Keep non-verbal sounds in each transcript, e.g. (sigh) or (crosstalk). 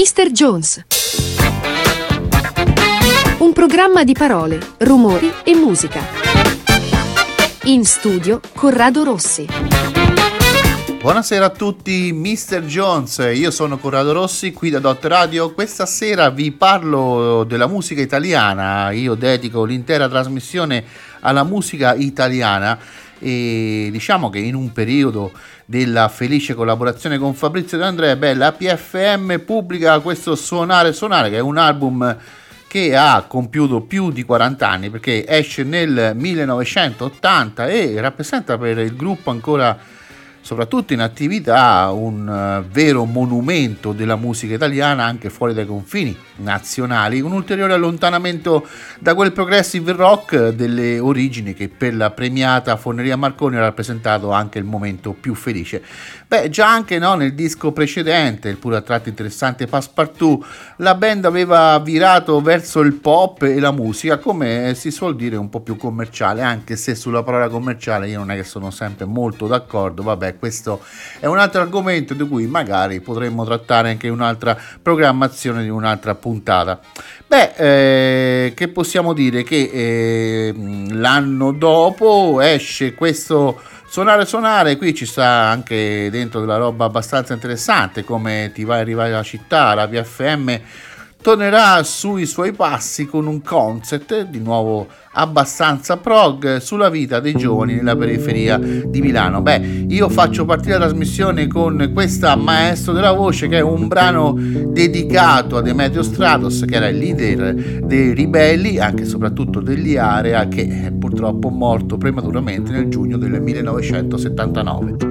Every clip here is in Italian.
Mr. Jones. Un programma di parole, rumori e musica. In studio Corrado Rossi. Buonasera a tutti, Mr. Jones, io sono Corrado Rossi qui da Dot Radio. Questa sera vi parlo della musica italiana, io dedico l'intera trasmissione alla musica italiana e diciamo che in un periodo della felice collaborazione con Fabrizio De Andrea, beh, la PFM pubblica questo Suonare Suonare che è un album che ha compiuto più di 40 anni perché esce nel 1980 e rappresenta per il gruppo ancora soprattutto in attività un uh, vero monumento della musica italiana anche fuori dai confini nazionali, un ulteriore allontanamento da quel progressive rock delle origini che per la premiata Forneria Marconi ha rappresentato anche il momento più felice. Beh, già anche no, nel disco precedente, il pure a tratti interessante Passepartout, la band aveva virato verso il pop e la musica, come si suol dire un po' più commerciale, anche se sulla parola commerciale io non è che sono sempre molto d'accordo, vabbè, questo è un altro argomento di cui magari potremmo trattare anche in un'altra programmazione di un'altra puntata. Beh, eh, che possiamo dire? Che eh, l'anno dopo esce questo suonare suonare, qui ci sta anche dentro della roba abbastanza interessante come ti vai arrivare alla città, la PFM tornerà sui suoi passi con un concept di nuovo abbastanza prog sulla vita dei giovani nella periferia di Milano. Beh, io faccio partire la trasmissione con questa Maestro della Voce che è un brano dedicato a Demetrio Stratos che era il leader dei ribelli, anche e soprattutto degli Area che è purtroppo morto prematuramente nel giugno del 1979.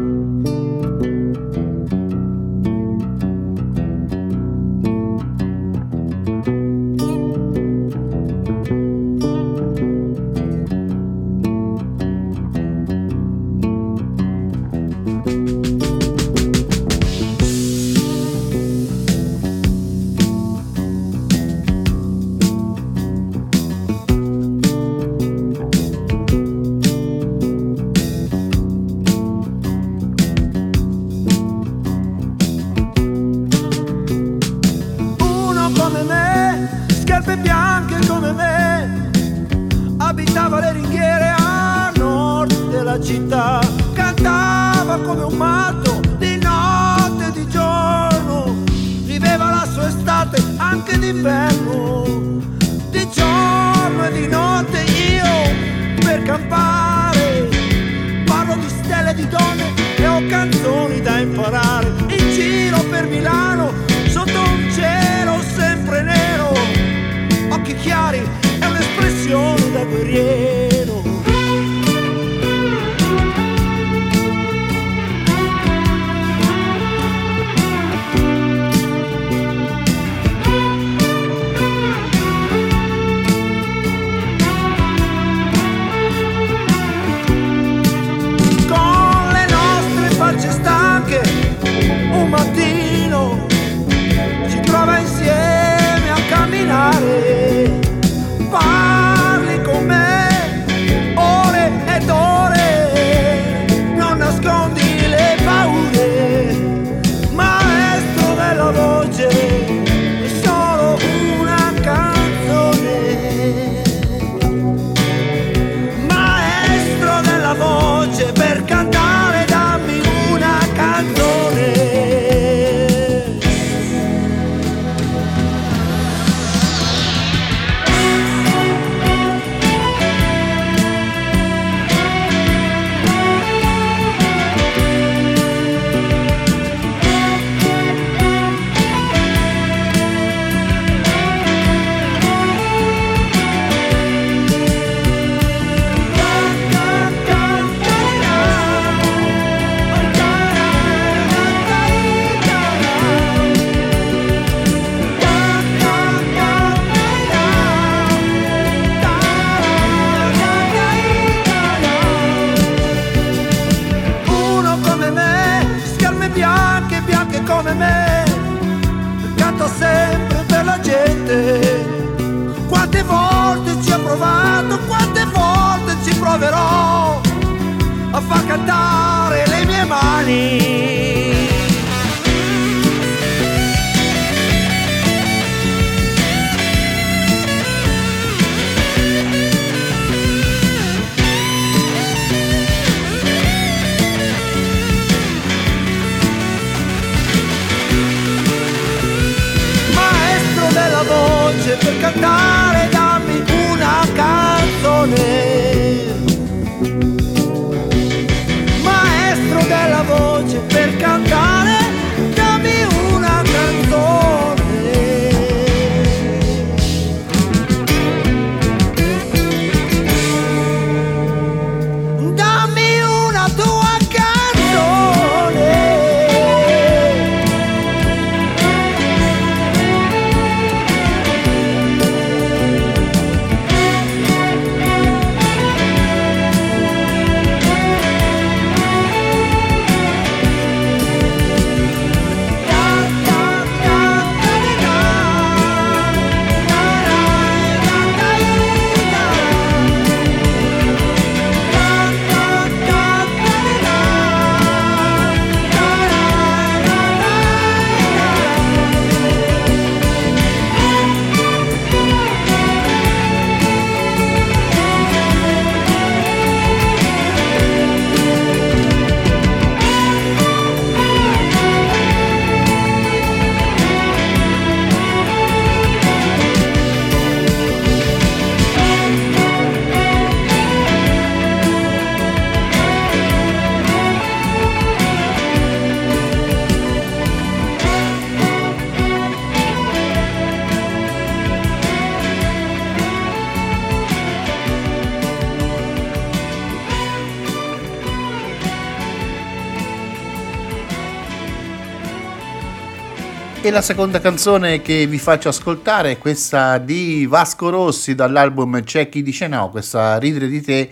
E la seconda canzone che vi faccio ascoltare è questa di Vasco Rossi dall'album C'è chi dice no, questa Ridere di te.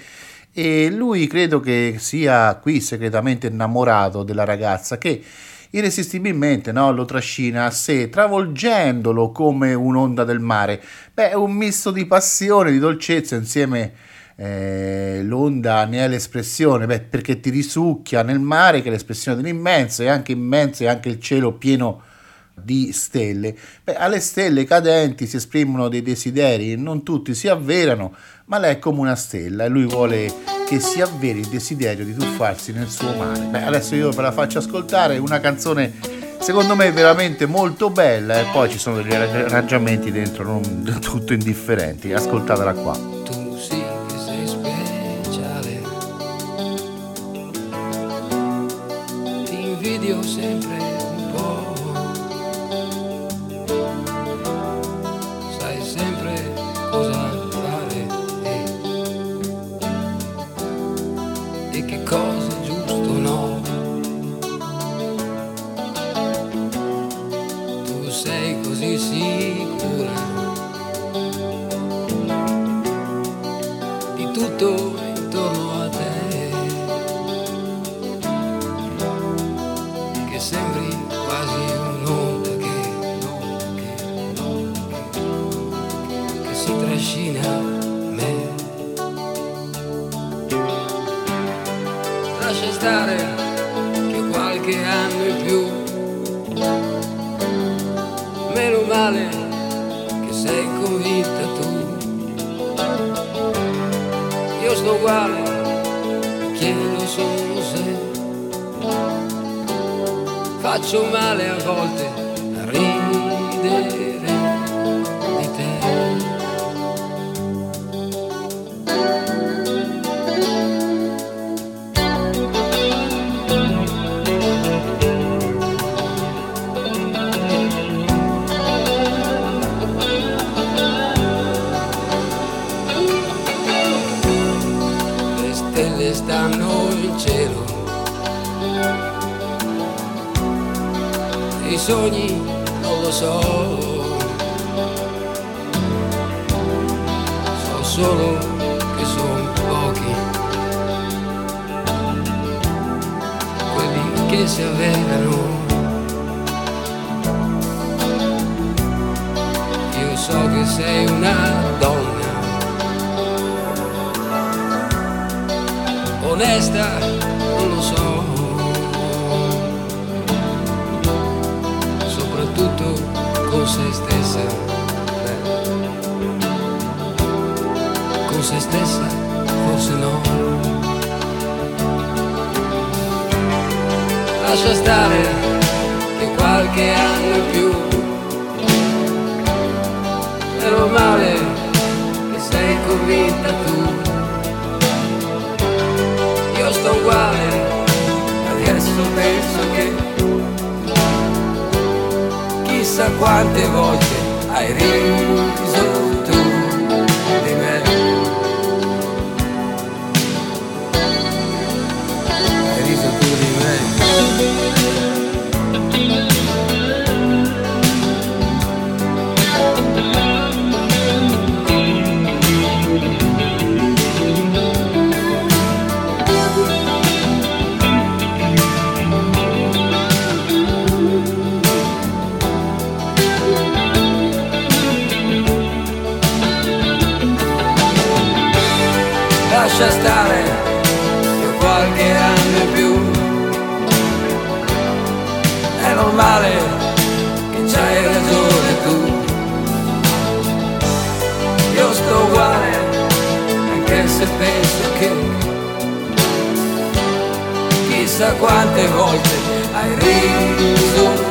E lui credo che sia qui segretamente innamorato della ragazza che irresistibilmente no, lo trascina a sé, travolgendolo come un'onda del mare. Beh, un misto di passione, di dolcezza insieme eh, l'onda ne è l'espressione, beh, perché ti risucchia nel mare che è l'espressione dell'immenso e anche immenso e anche il cielo pieno di stelle. Beh, alle stelle cadenti si esprimono dei desideri, non tutti si avverano, ma lei è come una stella e lui vuole che si avveri il desiderio di tuffarsi nel suo mare. Beh, adesso io ve la faccio ascoltare, una canzone secondo me veramente molto bella e poi ci sono degli arrangiamenti dentro non del tutto indifferenti. Ascoltatela qua. Sempre faccio male a volte si avverano. Io so che sei una donna. onesta, non lo so. Soprattutto con se stessa. Lascia stare che qualche anno in più. Meno male che sei convinta tu io sto uguale, adesso penso che chissà quante volte hai riso lascia stare che qualche anno in più. È normale che c'hai ragione tu. Io sto uguale anche se penso che chissà quante volte hai riso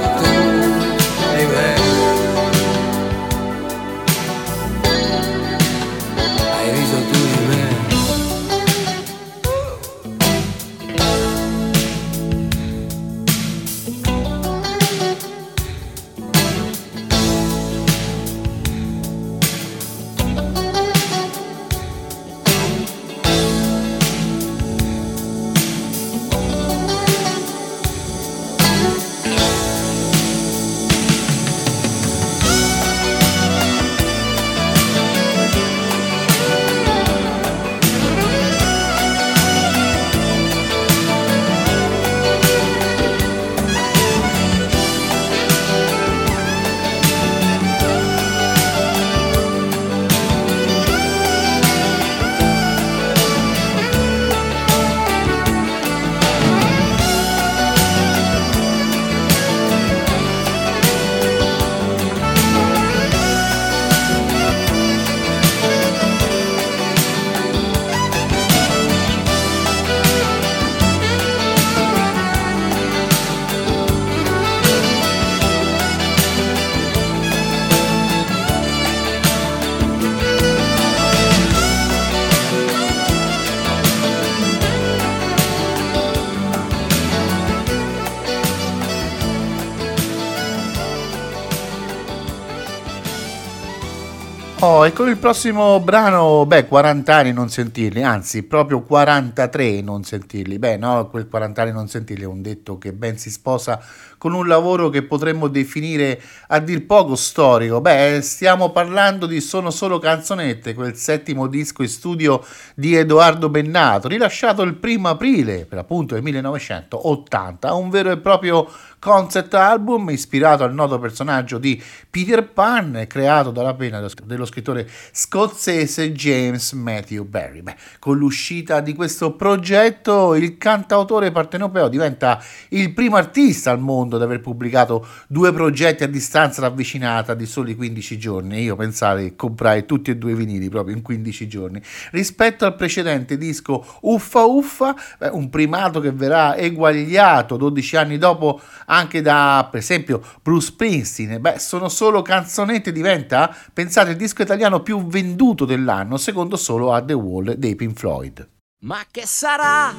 e con il prossimo brano, beh, 40 anni non sentirli, anzi, proprio 43 non sentirli. Beh, no, quel 40 anni non sentirli è un detto che ben si sposa con un lavoro che potremmo definire a dir poco storico. Beh, stiamo parlando di Sono solo canzonette, quel settimo disco in studio di Edoardo Bennato, rilasciato il primo aprile, per appunto del 1980, un vero e proprio concept album ispirato al noto personaggio di Peter Pan, creato dalla pena dello scrittore scozzese James Matthew Barry. Beh, con l'uscita di questo progetto, il cantautore partenopeo diventa il primo artista al mondo ad aver pubblicato due progetti a distanza ravvicinata di soli 15 giorni. Io pensavo che comprai tutti e due i vinili proprio in 15 giorni. Rispetto al precedente disco Uffa Uffa, un primato che verrà eguagliato 12 anni dopo anche da, per esempio, Bruce Springsteen. Beh, sono solo canzonette, diventa, pensate, il disco italiano più venduto dell'anno, secondo solo a The Wall dei Pink Floyd. Ma che sarà?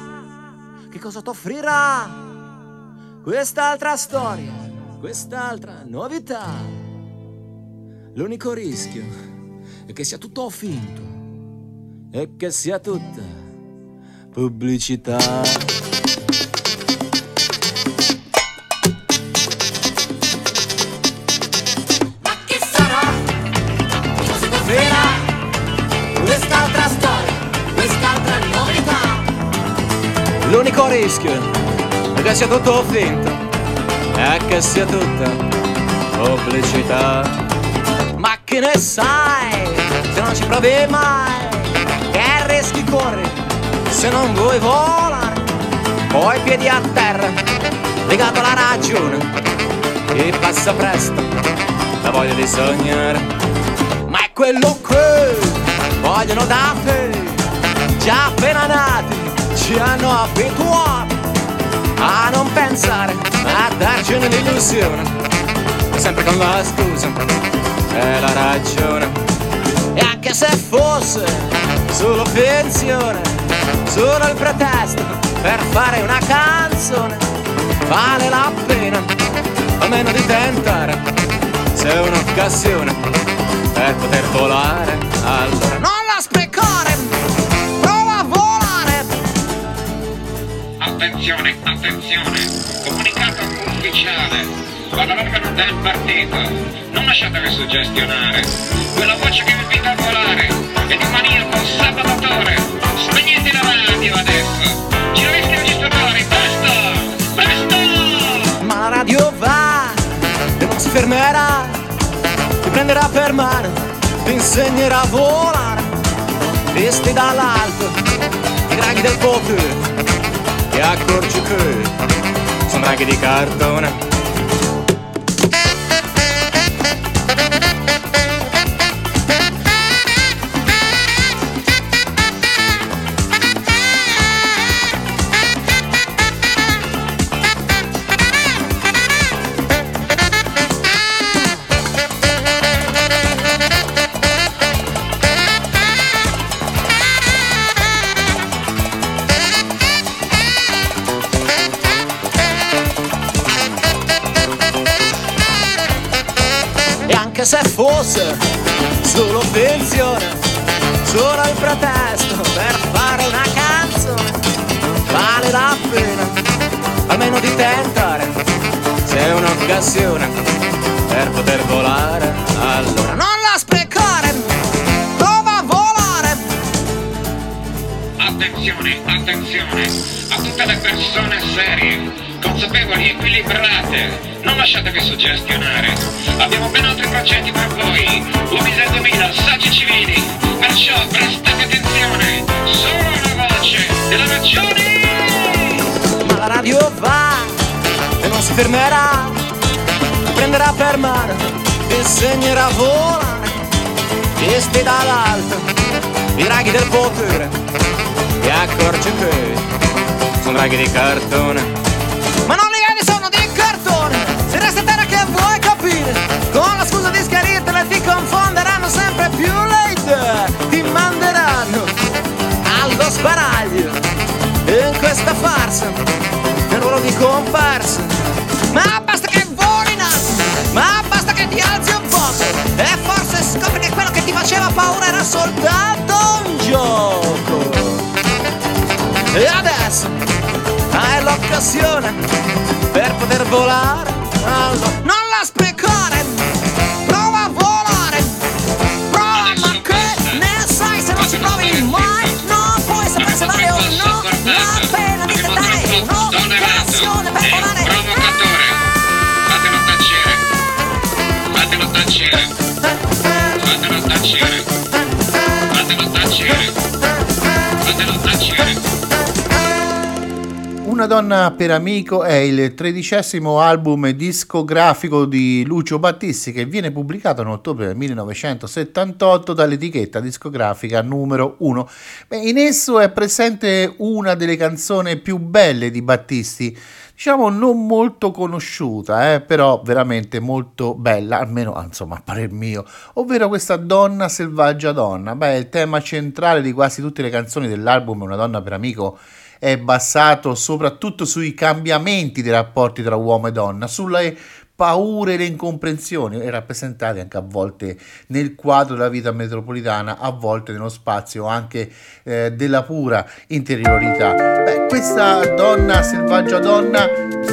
Che cosa t'offrirà? Quest'altra storia, quest'altra novità. L'unico rischio è che sia tutto finto e che sia tutta pubblicità. L'unico rischio è che sia tutto finto e che sia tutta pubblicità. Ma che ne sai se non ci provi mai? Che rischi corri se non vuoi volare? Poi piedi a terra, legato alla ragione, che passa presto la voglia di sognare. Ma è quello che vogliono da te, già appena nati ci hanno abituato a non pensare, a darci un'illusione, sempre con la scusa e la ragione. E anche se fosse solo finzione, solo il pretesto per fare una canzone, vale la pena almeno di tentare, se è un'occasione per poter volare, allora non Attenzione, attenzione, comunicato ufficiale, vall'organo del partito, non lasciatevi suggestionare, quella voce che vi invita a volare è di un maniaco sabotatore, spegnete la radio adesso, ci stupori, presto, presto! Ma la radio va. E non si fermerà, ti prenderà per mano, ti insegnerà a volare, visti dall'alto, i draghi del potere, ti accorgi che sono draghi di cartone. Fosse solo finzione, solo il pretesto per fare una canzone, vale la pena almeno di tentare, se è un'occasione per poter volare, allora non la sprecare, prova a volare. Attenzione, attenzione a tutte le persone serie, consapevoli equilibrate. Non lasciatevi suggestionare. Abbiamo ben altri progetti per voi. Del 2000, saggi civili. Perciò prestate attenzione. Solo una voce della ragione. Ma la radio va e non si fermerà, prenderà per mano, ti insegnerà a volare, visti dall'alto, i draghi del potere, ti accorgi che sono draghi di cartone. Resta terra che vuoi capire, con la scusa di schiarirtela ti confonderanno sempre più le ti manderanno allo sbaraglio, in questa farsa, nel ruolo di comparsa. Ma basta che voli in alto, ma basta che ti alzi un poco, e forse scopri che quello che ti faceva soltanto un gioco. E adesso hai l'occasione per poter volare. Una donna per amico è il tredicesimo album discografico di Lucio Battisti che viene pubblicato in ottobre del 1978 dall'etichetta discografica numero 1. Beh, in esso è presente una delle canzoni più belle di Battisti, diciamo non molto conosciuta, eh, però veramente molto bella, almeno insomma a parer mio, ovvero questa donna selvaggia donna. Beh, il tema centrale di quasi tutte le canzoni dell'album Una donna per amico è basato soprattutto sui cambiamenti dei rapporti tra uomo e donna, sulle paure e le incomprensioni e rappresentate anche a volte nel quadro della vita metropolitana, a volte nello spazio anche eh, della pura interiorità. Beh, questa donna, selvaggia donna,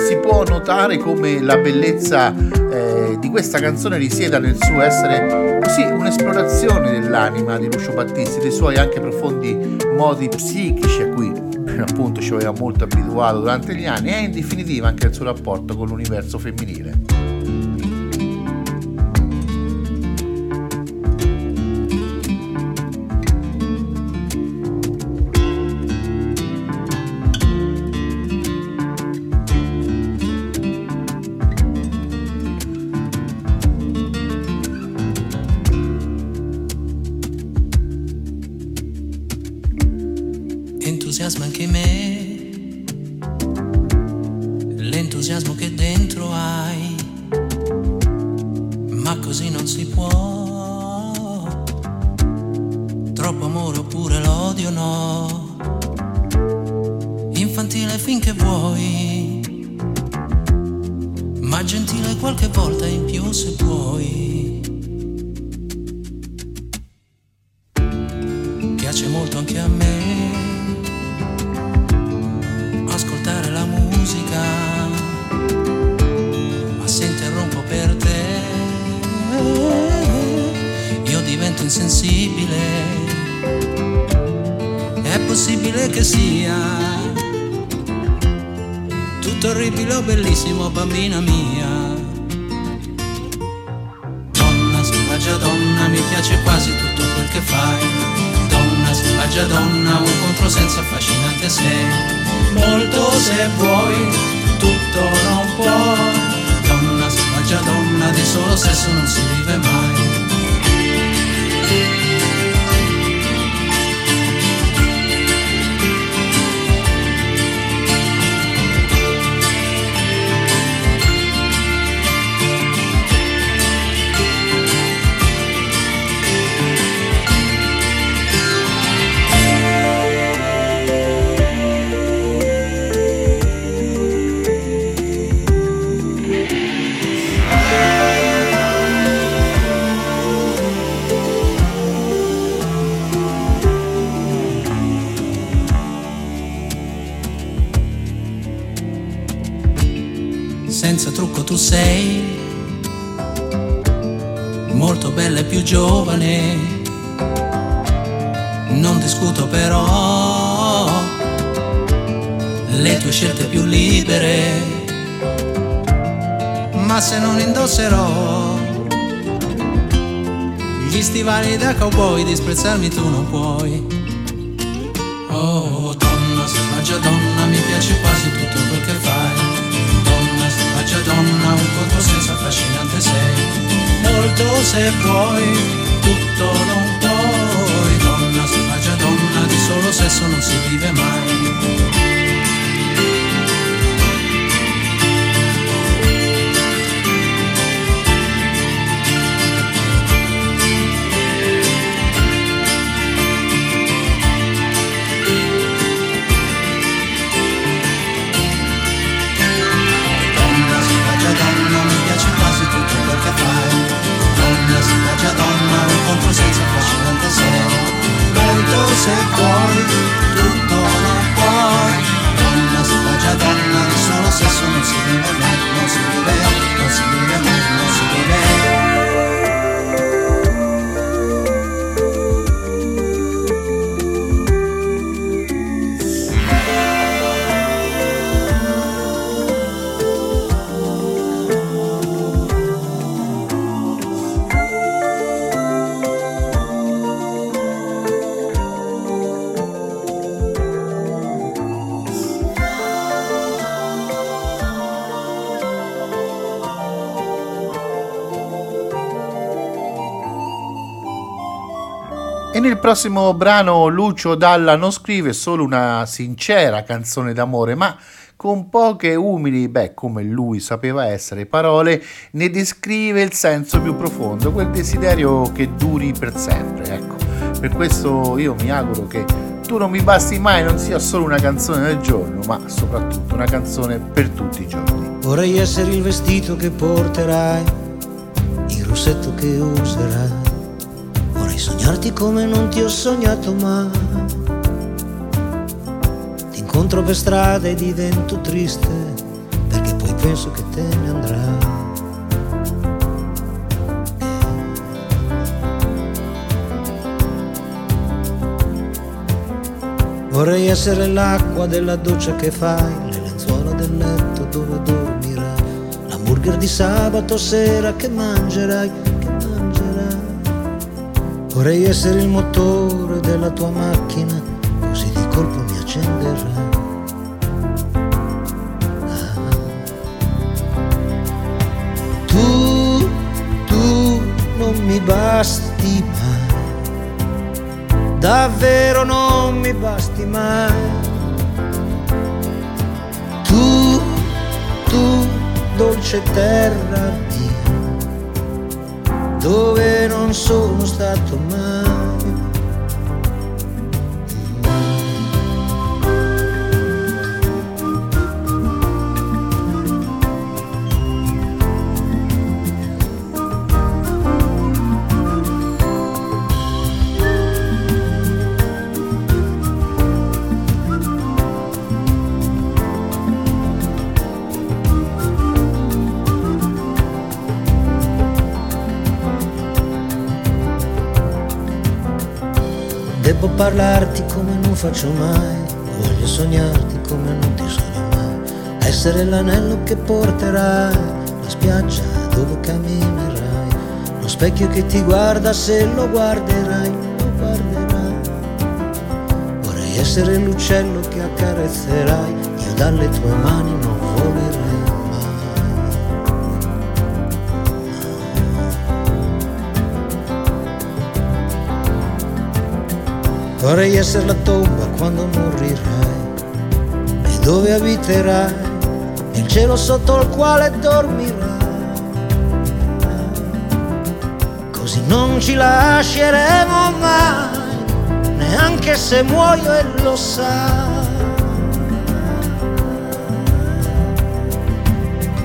si può notare come la bellezza eh, di questa canzone risieda nel suo essere così un'esplorazione dell'anima di Lucio Battisti, dei suoi anche profondi modi psichici a cui (laughs) appunto ci aveva molto abituato durante gli anni e in definitiva anche il suo rapporto con l'universo femminile. Bella e più giovane, non discuto però le tue scelte più libere, ma se non indosserò gli stivali da cowboy, disprezzarmi tu non puoi. Oh, donna, selvaggia donna, mi piace quasi tutto quel che fai. Donna, selvaggia donna, un controsenso affascinante sei. Molto se vuoi, tutto non puoi. Donna, selvaggia donna, di solo sesso non si vive mai. se vuoi, tutto lo puoi. Donna, sfoggia donna, solo sesso non si vive mai, non si vive, non si vive mai. Nel prossimo brano Lucio Dalla non scrive solo una sincera canzone d'amore, ma con poche umili, beh, come lui sapeva essere, parole, ne descrive il senso più profondo, quel desiderio che duri per sempre, ecco. Per questo io mi auguro che Tu non mi basti mai non sia solo una canzone del giorno, ma soprattutto una canzone per tutti i giorni. Vorrei essere il vestito che porterai, il rossetto che userai. Vorrei sognarti come non ti ho sognato mai. Ti incontro per strada e divento triste, perché poi penso che te ne andrai. Vorrei essere l'acqua della doccia che fai, le lenzuola del letto dove dormirai, l'hamburger di sabato sera che mangerai. Vorrei essere il motore della tua macchina, così di colpo mi accenderai. Ah. Tu, tu non mi basti mai davvero non mi basti mai. Tu, tu, dolce terra dove non sono stato mai. Devo parlarti come non faccio mai, voglio sognarti come non ti sogno mai, essere l'anello che porterai, la spiaggia dove camminerai, lo specchio che ti guarda se lo guarderai, lo guarderai. Vorrei essere l'uccello che accarezzerai, io dalle tue mani non volerei Vorrei essere la tomba quando morirai e dove abiterai, il cielo sotto il quale dormirai. Così non ci lasceremo mai, neanche se muoio e lo sai.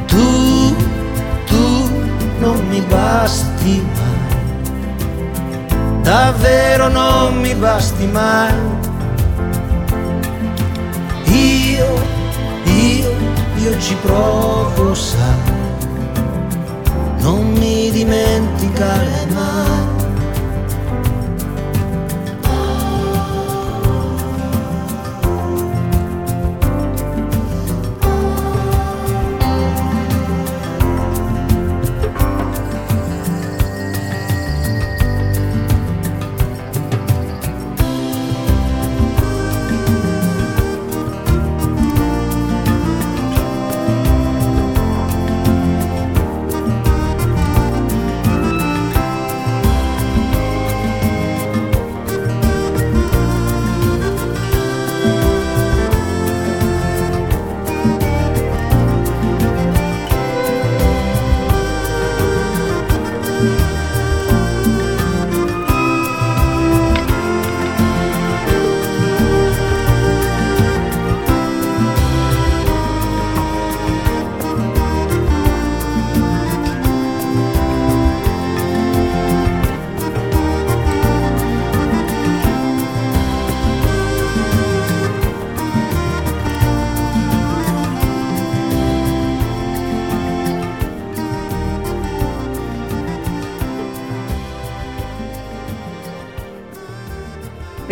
Tu, tu non mi basti davvero non mi basti mai. Io, io, io ci provo, sai, non mi dimenticare mai.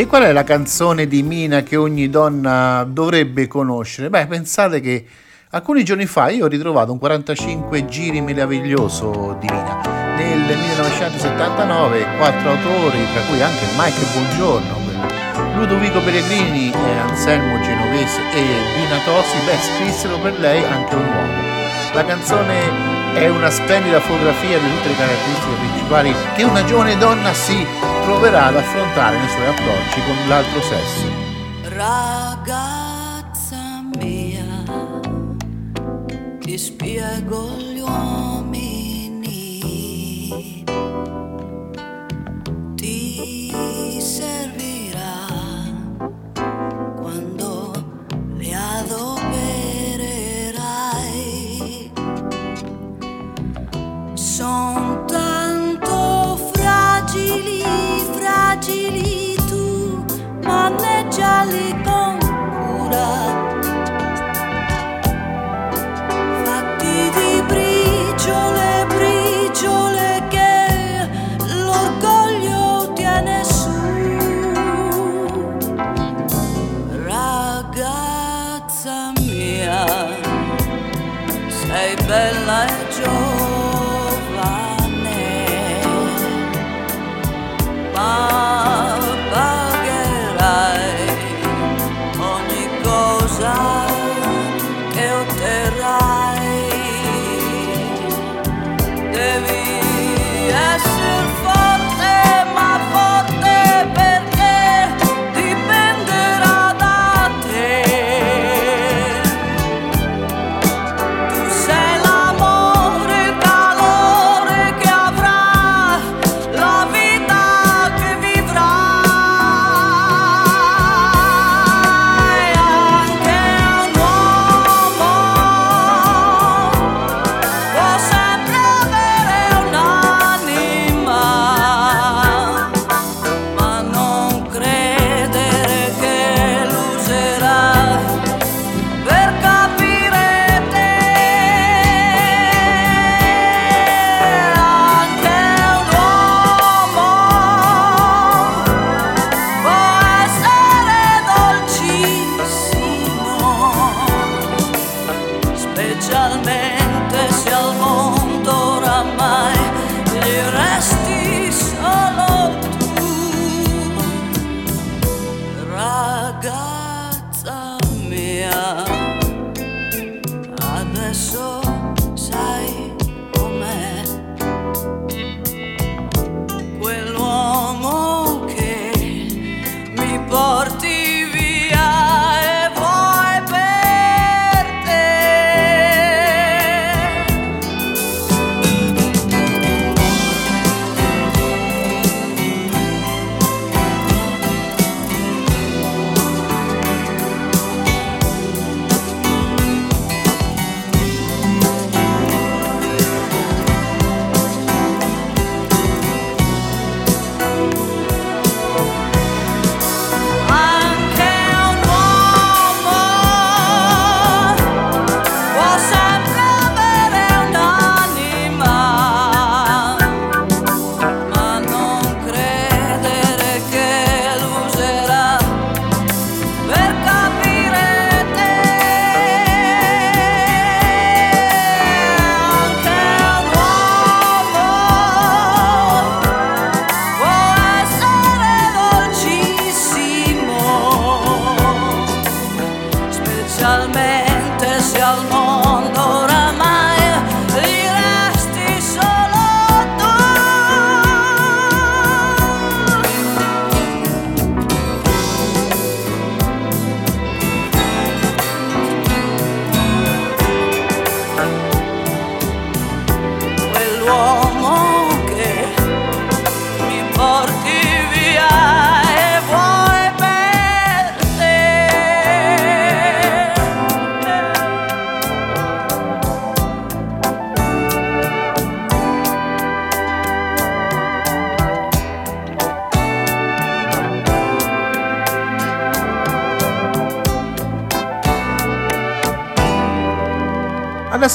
Qual è la canzone di Mina che ogni donna dovrebbe conoscere? Beh, pensate che alcuni giorni fa io ho ritrovato un 45 giri meraviglioso di Mina. Nel 1979 quattro autori, tra cui anche Mike Buongiorno, Ludovico Pellegrini, Anselmo Genovese e Dina Tosi, beh, scrissero per lei anche un uomo. La canzone è una splendida fotografia di tutte le caratteristiche principali che una giovane donna si proverà ad affrontare nei suoi approcci con l'altro sesso. Ragazza mia, ti spiego gli uomini, maneggiali con cura. Fatti di briciole, briciole che l'orgoglio tiene su. Ragazza mia, sei bella e giovane,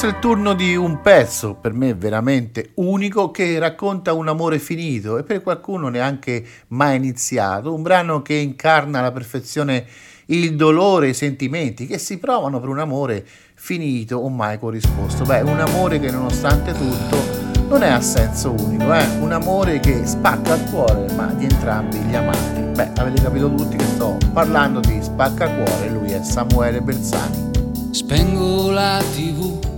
Adesso è il turno di un pezzo, per me veramente unico, che racconta un amore finito e per qualcuno neanche mai iniziato. Un brano che incarna alla perfezione il dolore i sentimenti che si provano per un amore finito o mai corrisposto. Beh, un amore che nonostante tutto non è a senso unico, è un amore che spacca il cuore, ma di entrambi gli amanti. Beh, avete capito tutti che sto parlando di spacca cuore, lui è Samuele Bersani. Spengo la tv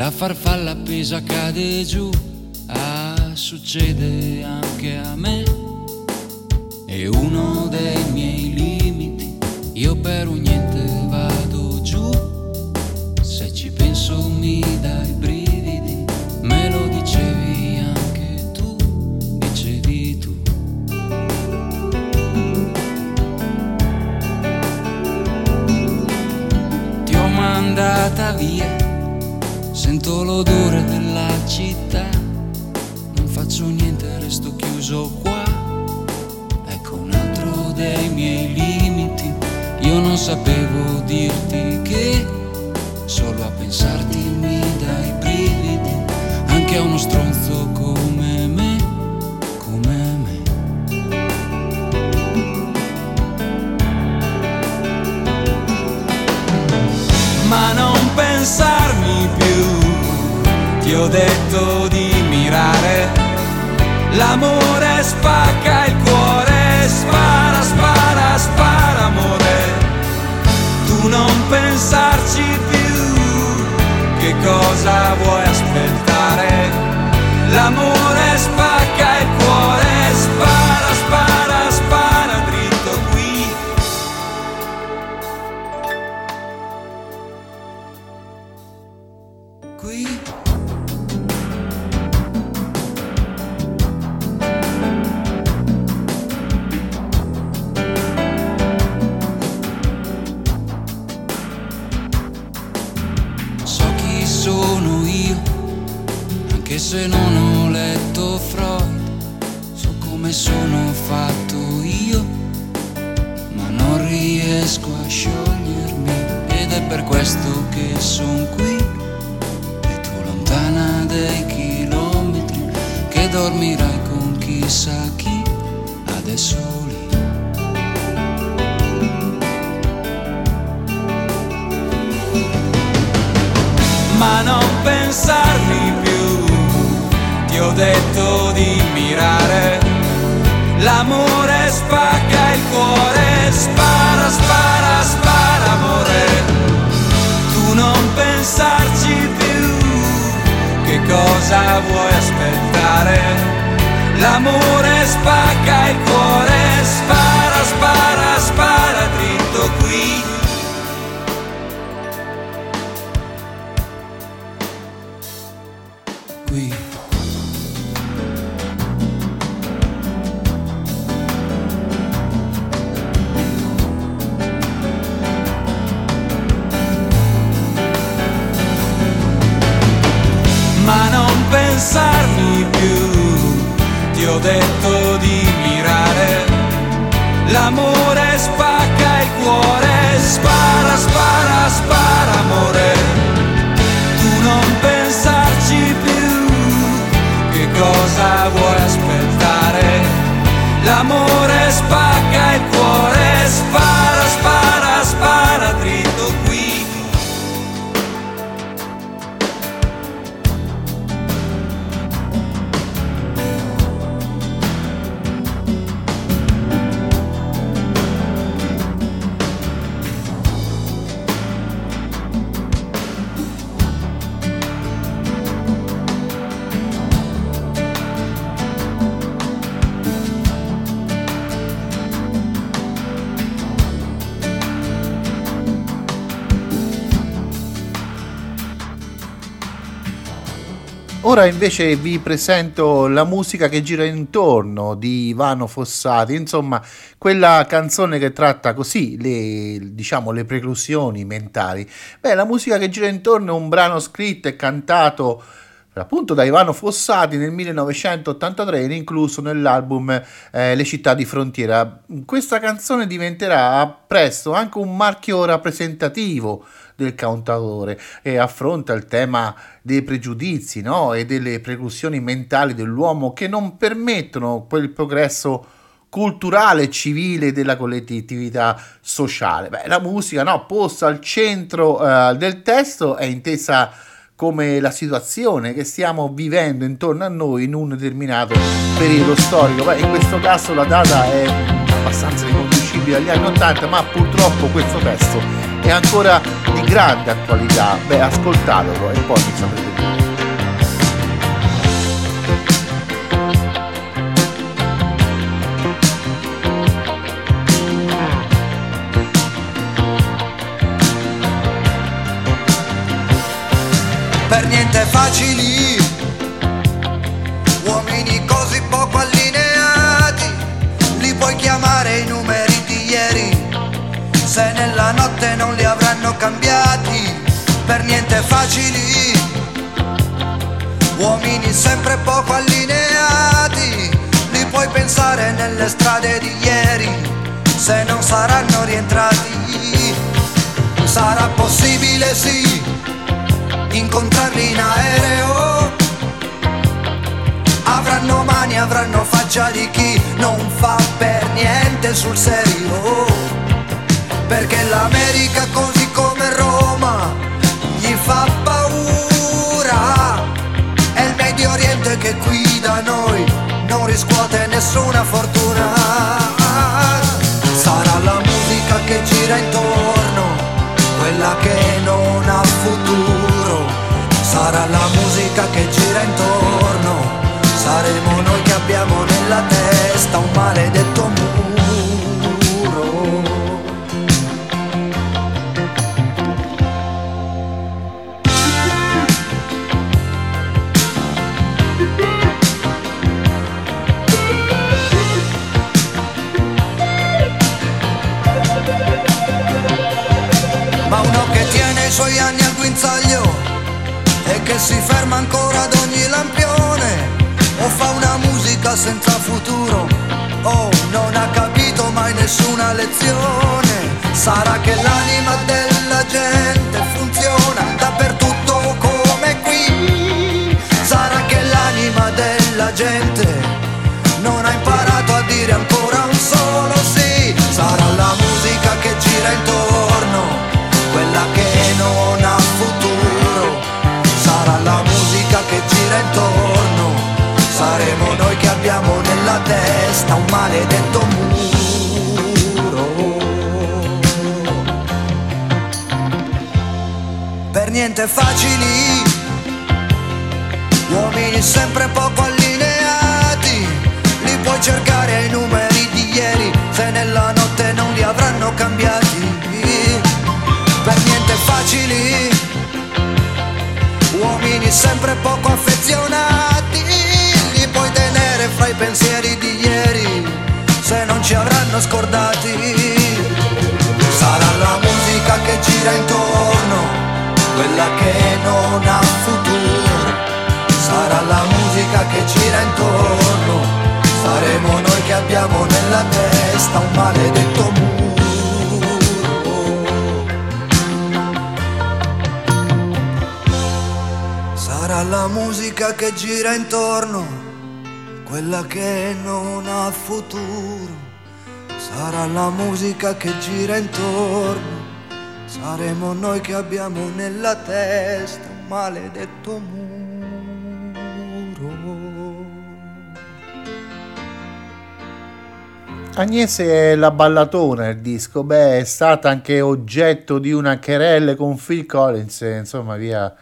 la farfalla appesa cade giù. succede anche a me. È uno dei miei limiti, io per un niente vado giù. Se ci penso mi dai brividi, me lo dicevi anche tu, dicevi tu. Ti ho mandata via, sento l'odore della città, non faccio niente, resto chiuso qua. Ecco un altro dei miei limiti, io non sapevo dirti che solo a pensarti mi dai brividi, anche a uno stronzo come me, come me. ma non pensarmi. Ti ho detto di mirare, l'amore spacca il cuore, spara, spara, spara amore. Tu non pensarci più, che cosa vuoi aspettare? L'amore sciogliermi ed è per questo che sono qui e tu lontana dei chilometri che dormirai con chissà chi adesso lì. ma non pensarmi più. Ti ho detto di mirare, l'amore spacca il cuore, spara, spara, spara amore. Tu non pensarci più, che cosa vuoi aspettare? L'amore spacca il cuore, spara, spara, Ora invece vi presento la musica che gira intorno di Ivano Fossati, insomma quella canzone che tratta così le, diciamo, le preclusioni mentali. Beh, la musica che gira intorno è un brano scritto e cantato appunto da Ivano Fossati nel 1983 ed incluso nell'album eh, Le città di frontiera. Questa canzone diventerà presto anche un marchio rappresentativo del cantautore e affronta il tema dei pregiudizi no? e delle preclusioni mentali dell'uomo che non permettono quel progresso culturale e civile della collettività sociale. Beh, la musica no, posta al centro eh, del testo è intesa come la situazione che stiamo vivendo intorno a noi in un determinato periodo storico. Beh, in questo caso la data è abbastanza riconducibile agli anni 80, ma purtroppo questo testo è ancora di grande attualità. Beh, ascoltatelo e poi mi saprete dire. Per niente facili, uomini così poco allineati, li puoi chiamare in un se nella notte non li avranno cambiati, per niente facili, uomini sempre poco allineati, li puoi pensare nelle strade di ieri, se non saranno rientrati, sarà possibile sì incontrarli in aereo. Avranno mani, avranno faccia di chi non fa per niente sul serio. Gira intorno, quella che non ha futuro, sarà la musica che gira intorno, saremo noi che abbiamo nella testa un maledetto muro. Sarà la musica che gira intorno, quella che non ha futuro. Sarà la musica che gira intorno, saremo noi che abbiamo nella testa un maledetto muro. Agnese è la ballatona il disco, beh è stata anche oggetto di una querelle con Phil Collins, insomma via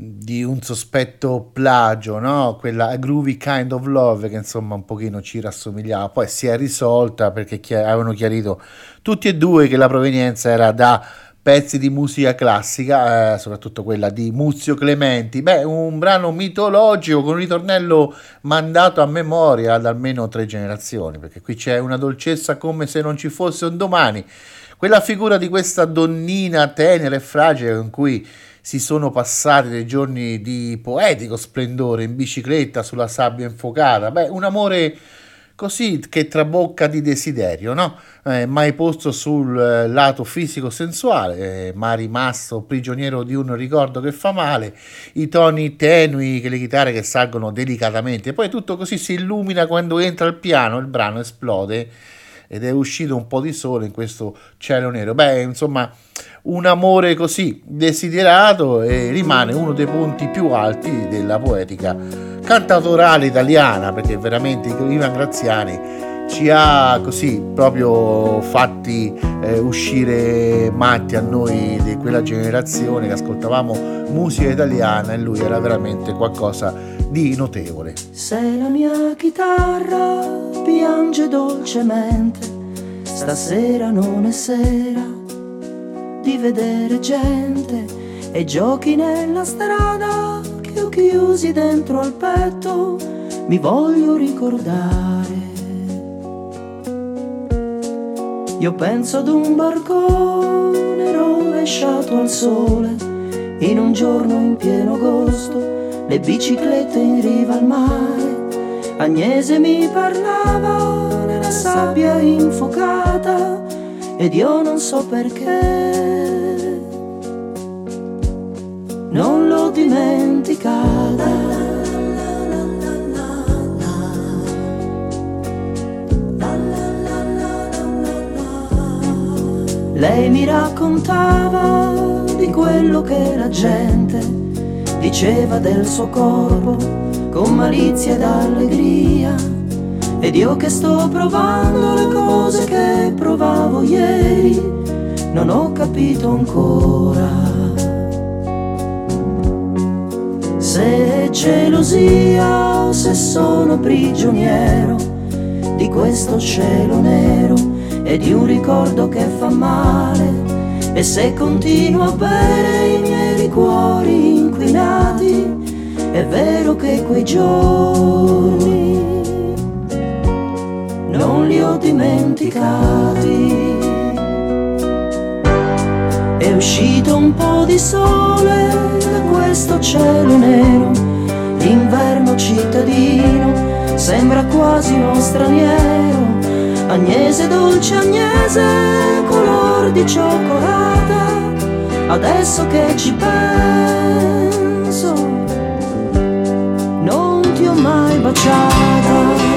di un sospetto plagio, no? Quella Groovy Kind of Love che insomma un pochino ci rassomigliava, poi si è risolta perché chi- avevano chiarito tutti e due che la provenienza era da pezzi di musica classica, eh, soprattutto quella di Muzio Clementi, beh un brano mitologico con un ritornello mandato a memoria da almeno tre generazioni, perché qui c'è una dolcezza come se non ci fosse un domani, quella figura di questa donnina tenera e fragile con cui si sono passati dei giorni di poetico splendore in bicicletta sulla sabbia infuocata. Beh, un amore così che trabocca di desiderio, no? Eh, mai posto sul eh, lato fisico-sensuale, eh, ma rimasto prigioniero di un ricordo che fa male, i toni tenui, che le chitarre che salgono delicatamente, poi tutto così si illumina quando entra il piano, il brano esplode ed è uscito un po' di sole in questo cielo nero. Beh, insomma, un amore così desiderato e rimane uno dei punti più alti della poetica cantautorale italiana, perché veramente Ivan Graziani ci ha così proprio fatti eh, uscire matti a noi di quella generazione che ascoltavamo musica italiana e lui era veramente qualcosa di notevole. Se la mia chitarra piange dolcemente, stasera non è sera di vedere gente e giochi nella strada che ho chiusi dentro al petto mi voglio ricordare. Io penso ad un barcone rovesciato al sole in un giorno in pieno agosto, le biciclette in riva al mare. Agnese mi parlava nella sabbia infuocata ed io non so perché non l'ho dimenticata. Lei mi raccontava di quello che la gente diceva del suo corpo con malizia ed allegria. Ed io che sto provando le cose che provavo ieri, non ho capito ancora. Se è gelosia o se sono prigioniero di questo cielo nero e di un ricordo che fa male. E se continuo a bere i miei liquori inquinati, è vero che quei giorni non li ho dimenticati. È uscito un po' di sole da questo cielo nero, l'inverno cittadino sembra quasi uno straniero Agnese dolce Agnese, color di cioccolata, adesso che ci penso, non ti ho mai baciata.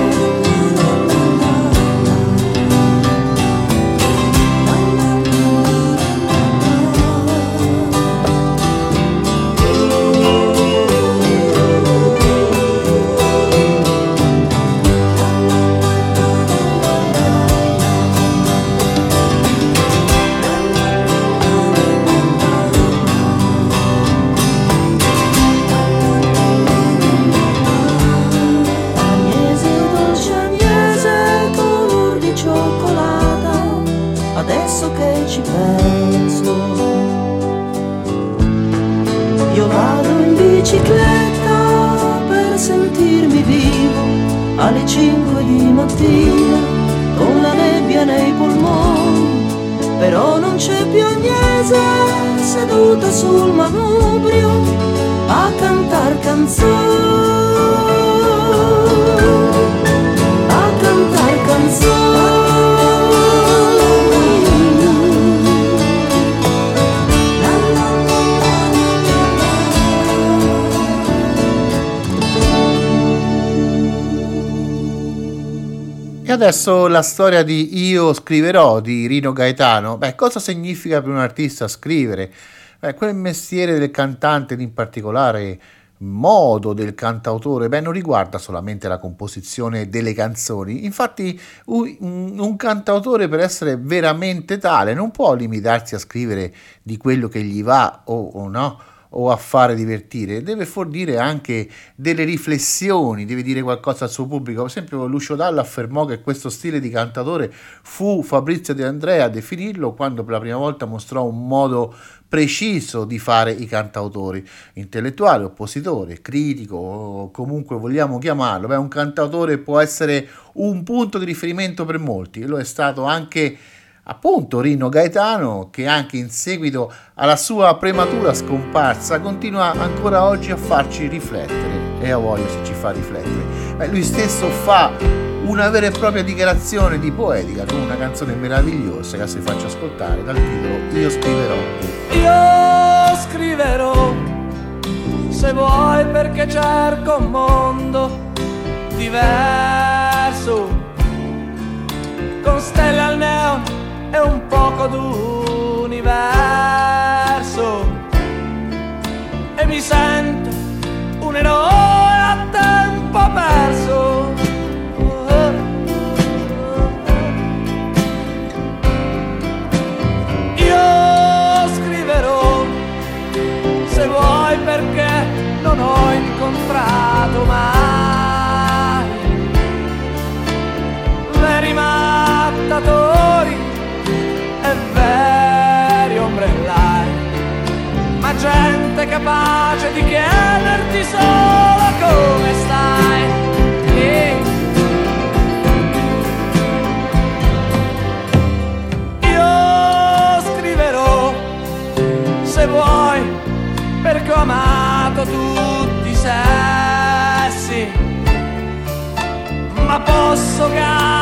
Mattina con la nebbia nei polmoni, però non c'è più Agnese seduta sul manubrio a cantar canzoni. E adesso la storia di Io scriverò di Rino Gaetano. Beh, cosa significa per un artista scrivere? Beh, quel mestiere del cantante, in particolare modo del cantautore, beh, non riguarda solamente la composizione delle canzoni. Infatti, un, cantautore per essere veramente tale non può limitarsi a scrivere di quello che gli va o, o no o a fare divertire, deve fornire anche delle riflessioni, deve dire qualcosa al suo pubblico. Per esempio, Lucio Dalla affermò che questo stile di cantatore fu Fabrizio De Andrea a definirlo quando per la prima volta mostrò un modo preciso di fare i cantautori, intellettuale, oppositore, critico, comunque vogliamo chiamarlo. Beh, un cantautore può essere un punto di riferimento per molti, e lo è stato anche appunto Rino Gaetano che anche in seguito alla sua prematura scomparsa continua ancora oggi a farci riflettere e a voglia se ci fa riflettere. Beh, lui stesso fa una vera e propria dichiarazione di poetica con una canzone meravigliosa che adesso vi faccio ascoltare dal titolo Io scriverò. Io scriverò se vuoi perché cerco un mondo diverso con stelle al neon e un poco d'universo. E mi sento un eroe a tempo perso capace di chiederti solo come stai. E io scriverò se vuoi perché ho amato tutti i sessi, ma posso garantirvi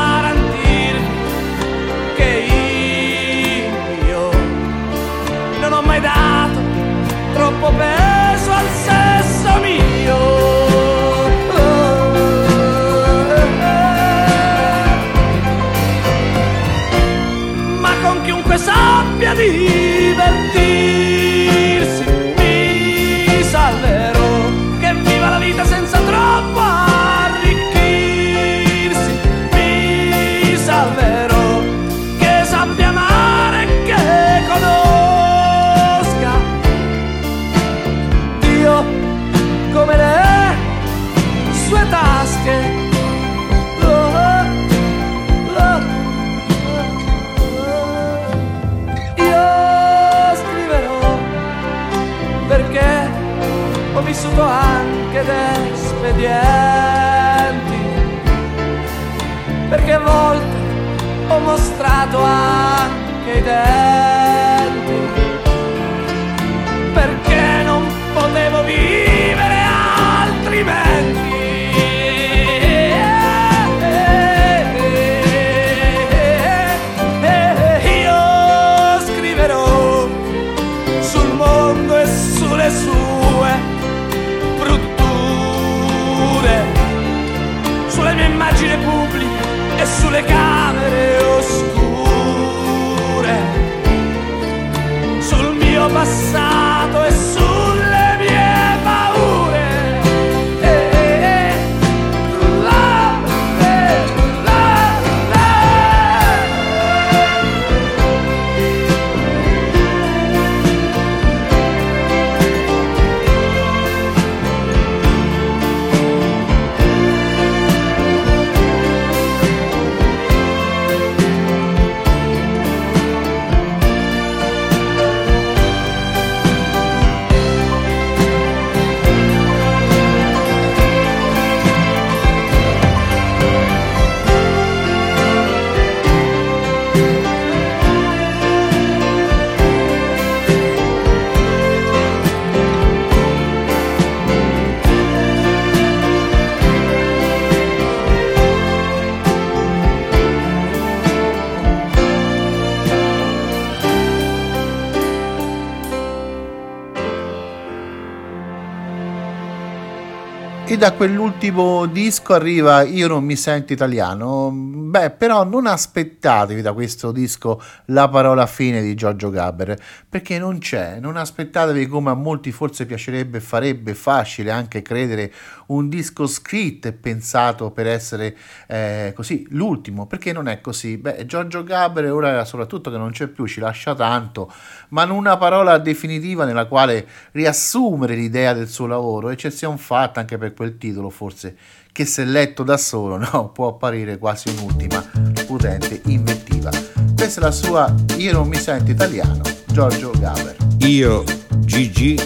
da quell'ultimo disco arriva Io non mi sento italiano. Beh, però non aspettatevi da questo disco la parola fine di Giorgio Gaber, perché non c'è. Non aspettatevi come a molti forse piacerebbe farebbe facile anche credere un disco scritto e pensato per essere eh, così l'ultimo, perché non è così. Beh, Giorgio Gaber ora soprattutto che non c'è più ci lascia tanto, ma non una parola definitiva nella quale riassumere l'idea del suo lavoro, eccezione fatta anche per quel titolo forse che se letto da solo no, (laughs) può apparire quasi un'ultima potente invettiva. Questa è la sua Io non mi sento italiano, Giorgio Gaber. Io, Gigi,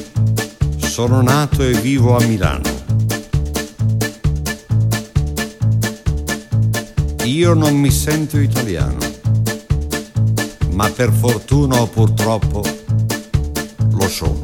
sono nato e vivo a Milano. Io non mi sento italiano, ma per fortuna o purtroppo lo sono.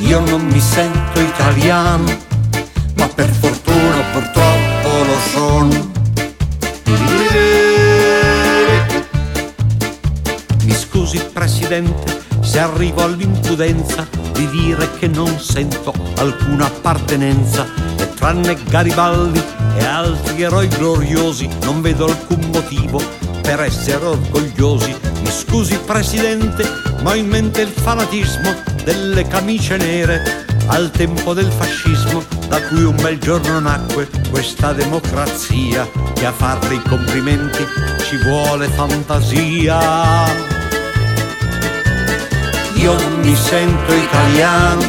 Io non mi sento italiano, ma per fortuna purtroppo lo sono. Mi scusi Presidente se arrivo all'impudenza di dire che non sento alcuna appartenenza e tranne Garibaldi e altri eroi gloriosi, non vedo alcun motivo per essere orgogliosi. Mi scusi Presidente, ma ho in mente il fanatismo delle camicie nere al tempo del fascismo, da cui un bel giorno nacque questa democrazia, che a farle i complimenti ci vuole fantasia. Io mi sento italiano,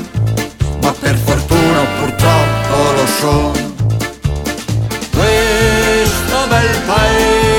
ma per fortuna purtroppo lo sono. Questo bel paese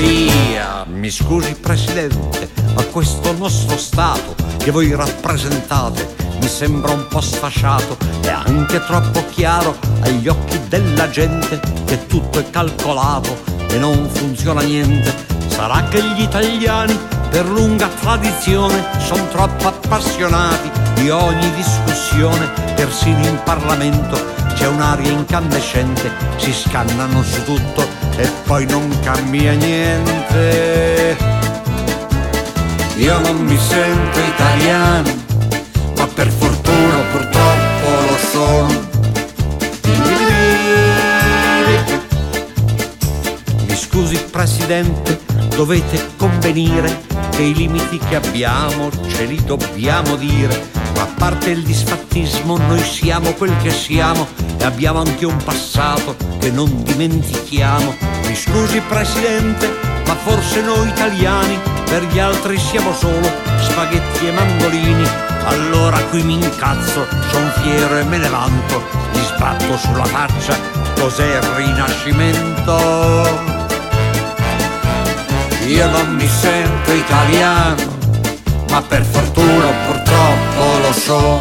periferia. Mi scusi Presidente, ma questo nostro Stato che voi rappresentate mi sembra un po' sfasciato e anche troppo chiaro agli occhi della gente che tutto è calcolato e non funziona niente. Sarà che gli italiani per lunga tradizione sono troppo appassionati di ogni discussione, persino in Parlamento c'è un'aria incandescente, si scannano su tutto e poi non cambia niente. Io non mi sento italiano, ma per fortuna purtroppo lo sono. Mi scusi Presidente, dovete convenire che i limiti che abbiamo ce li dobbiamo dire, a parte il disfattismo noi siamo quel che siamo e abbiamo anche un passato che non dimentichiamo. Mi scusi Presidente, ma forse noi italiani per gli altri siamo solo spaghetti e mandolini. Allora qui mi incazzo, son fiero e me ne vanto, gli sbatto sulla faccia, cos'è il rinascimento? Io non mi sento italiano, ma per fortuna purtroppo lo sono.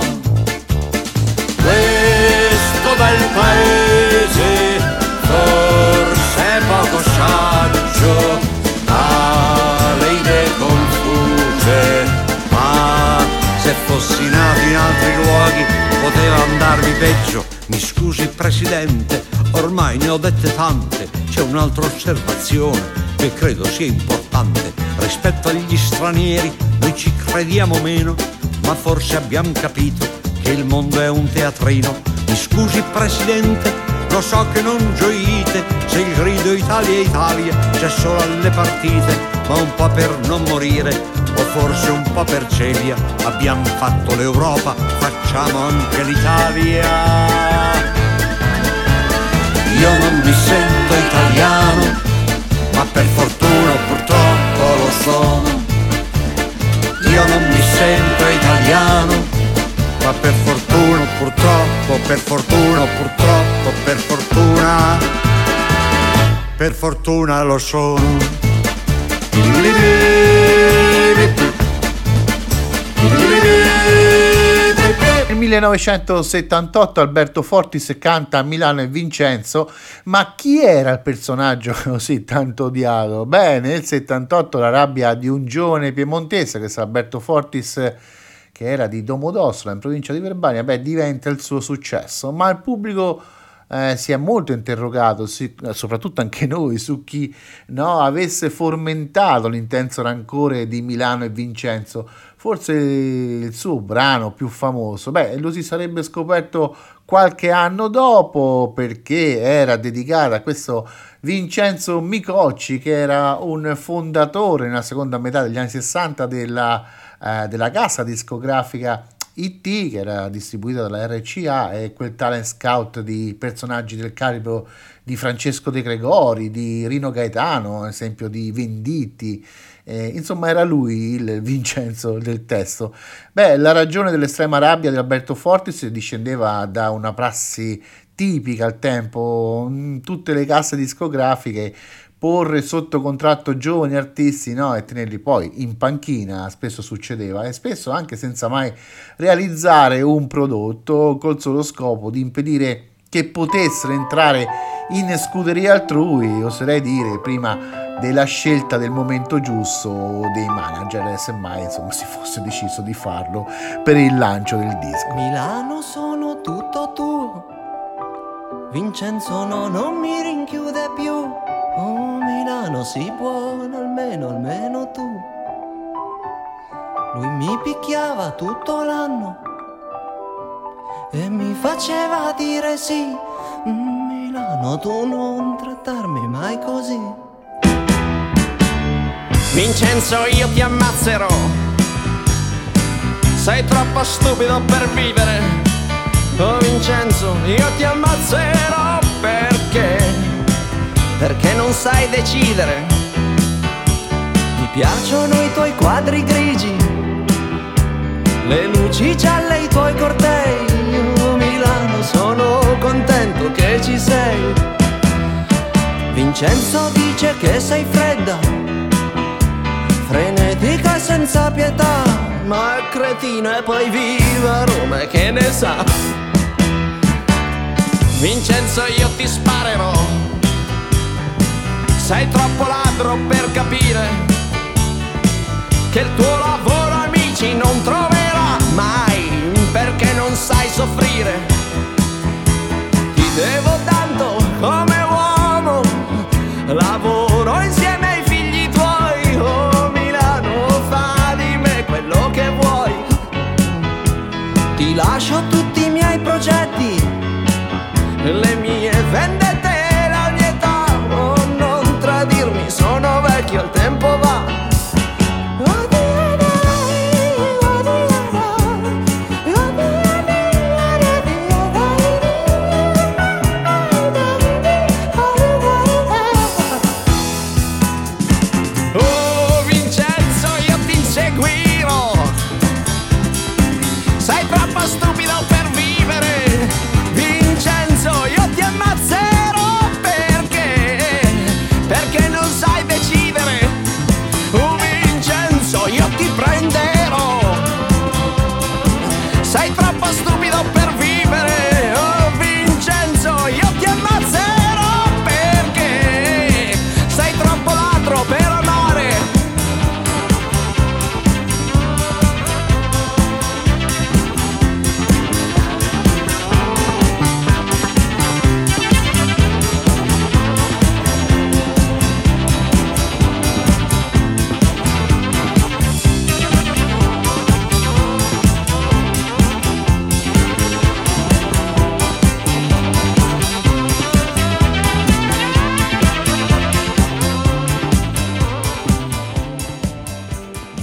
Questo bel paese forse è poco saggio, ha le idee confuse, ma se fossi nato in altri luoghi poteva andarmi peggio. Mi scusi Presidente, ormai ne ho dette tante, c'è un'altra osservazione che credo sia importante. Rispetto agli stranieri noi ci crediamo meno, ma forse abbiamo capito che il mondo è un teatrino. Mi scusi Presidente, lo so che non gioite se il grido Italia Italia c'è solo alle partite, ma un po' per non morire o forse un po' per celia. Abbiamo fatto l'Europa, facciamo anche l'Italia. Io non mi sento italiano, ma per fortuna purtroppo lo sono. Io non mi sento italiano, ma per fortuna purtroppo, per fortuna purtroppo, per fortuna, per fortuna lo sono. 1978 Alberto Fortis canta a Milano e Vincenzo, ma chi era il personaggio (laughs) così tanto odiato? Beh, nel 78 la rabbia di un giovane piemontese, che è Alberto Fortis, che era di Domodossola in provincia di Verbania, beh, diventa il suo successo, ma il pubblico eh, si è molto interrogato, si, soprattutto anche noi, su chi no, avesse fomentato l'intenso rancore di Milano e Vincenzo. Forse il suo brano più famoso, beh, lo si sarebbe scoperto qualche anno dopo perché era dedicato a questo Vincenzo Micocci che era un fondatore nella seconda metà degli anni 60 della, eh, della casa discografica IT che era distribuita dalla RCA e quel talent scout di personaggi del calibro di Francesco De Gregori, di Rino Gaetano, ad esempio di Venditti. Eh, insomma, era lui il Vincenzo del testo. Beh, la ragione dell'estrema rabbia di Alberto Fortis discendeva da una prassi tipica al tempo, in tutte le casse discografiche porre sotto contratto giovani artisti no, e tenerli poi in panchina, spesso succedeva, e spesso anche senza mai realizzare un prodotto col solo scopo di impedire che potessero entrare in scuderia altrui, oserei dire, prima della scelta del momento giusto dei manager, semmai insomma si fosse deciso di farlo per il lancio del disco. Milano sono tutto tuo, Vincenzo no, non mi rinchiude più. Oh Milano si può, almeno, almeno tu. Lui mi picchiava tutto l'anno e mi faceva dire sì. Mm, Milano, tu non trattarmi mai così. Vincenzo, io ti ammazzerò. Sei troppo stupido per vivere. Oh Vincenzo, io ti ammazzerò perché? Perché non sai decidere. Mi piacciono i tuoi quadri grigi, le luci gialle, i tuoi cortei. Che ci sei. Vincenzo dice che sei fredda, frenetica e senza pietà, ma è cretino e poi viva Roma, che ne sa? Vincenzo, io ti sparerò. Sei troppo ladro per capire che il tuo lavoro amici non troverà mai perché non sai soffrire. Devo tanto come uomo, lavoro insieme ai figli tuoi. Oh Milano, fa di me quello che vuoi. Ti lascio tutti i miei progetti, le mie vendette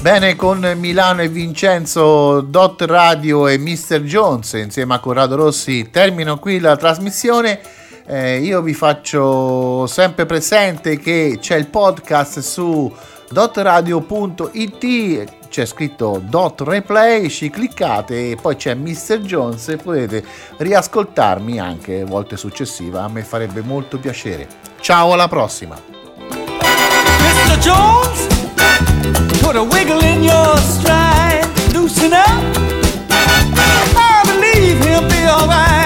Bene, con Milano e Vincenzo, Dot Radio e Mr. Jones insieme a Corrado Rossi termino qui la trasmissione. Eh, io vi faccio sempre presente che c'è il podcast su dotradio.it c'è scritto dot replay ci cliccate e poi c'è Mr. Jones e potete riascoltarmi anche volte successive a me farebbe molto piacere ciao alla prossima Mr. Jones, put a wiggle in your stride, loosen up. I believe he'll be alright.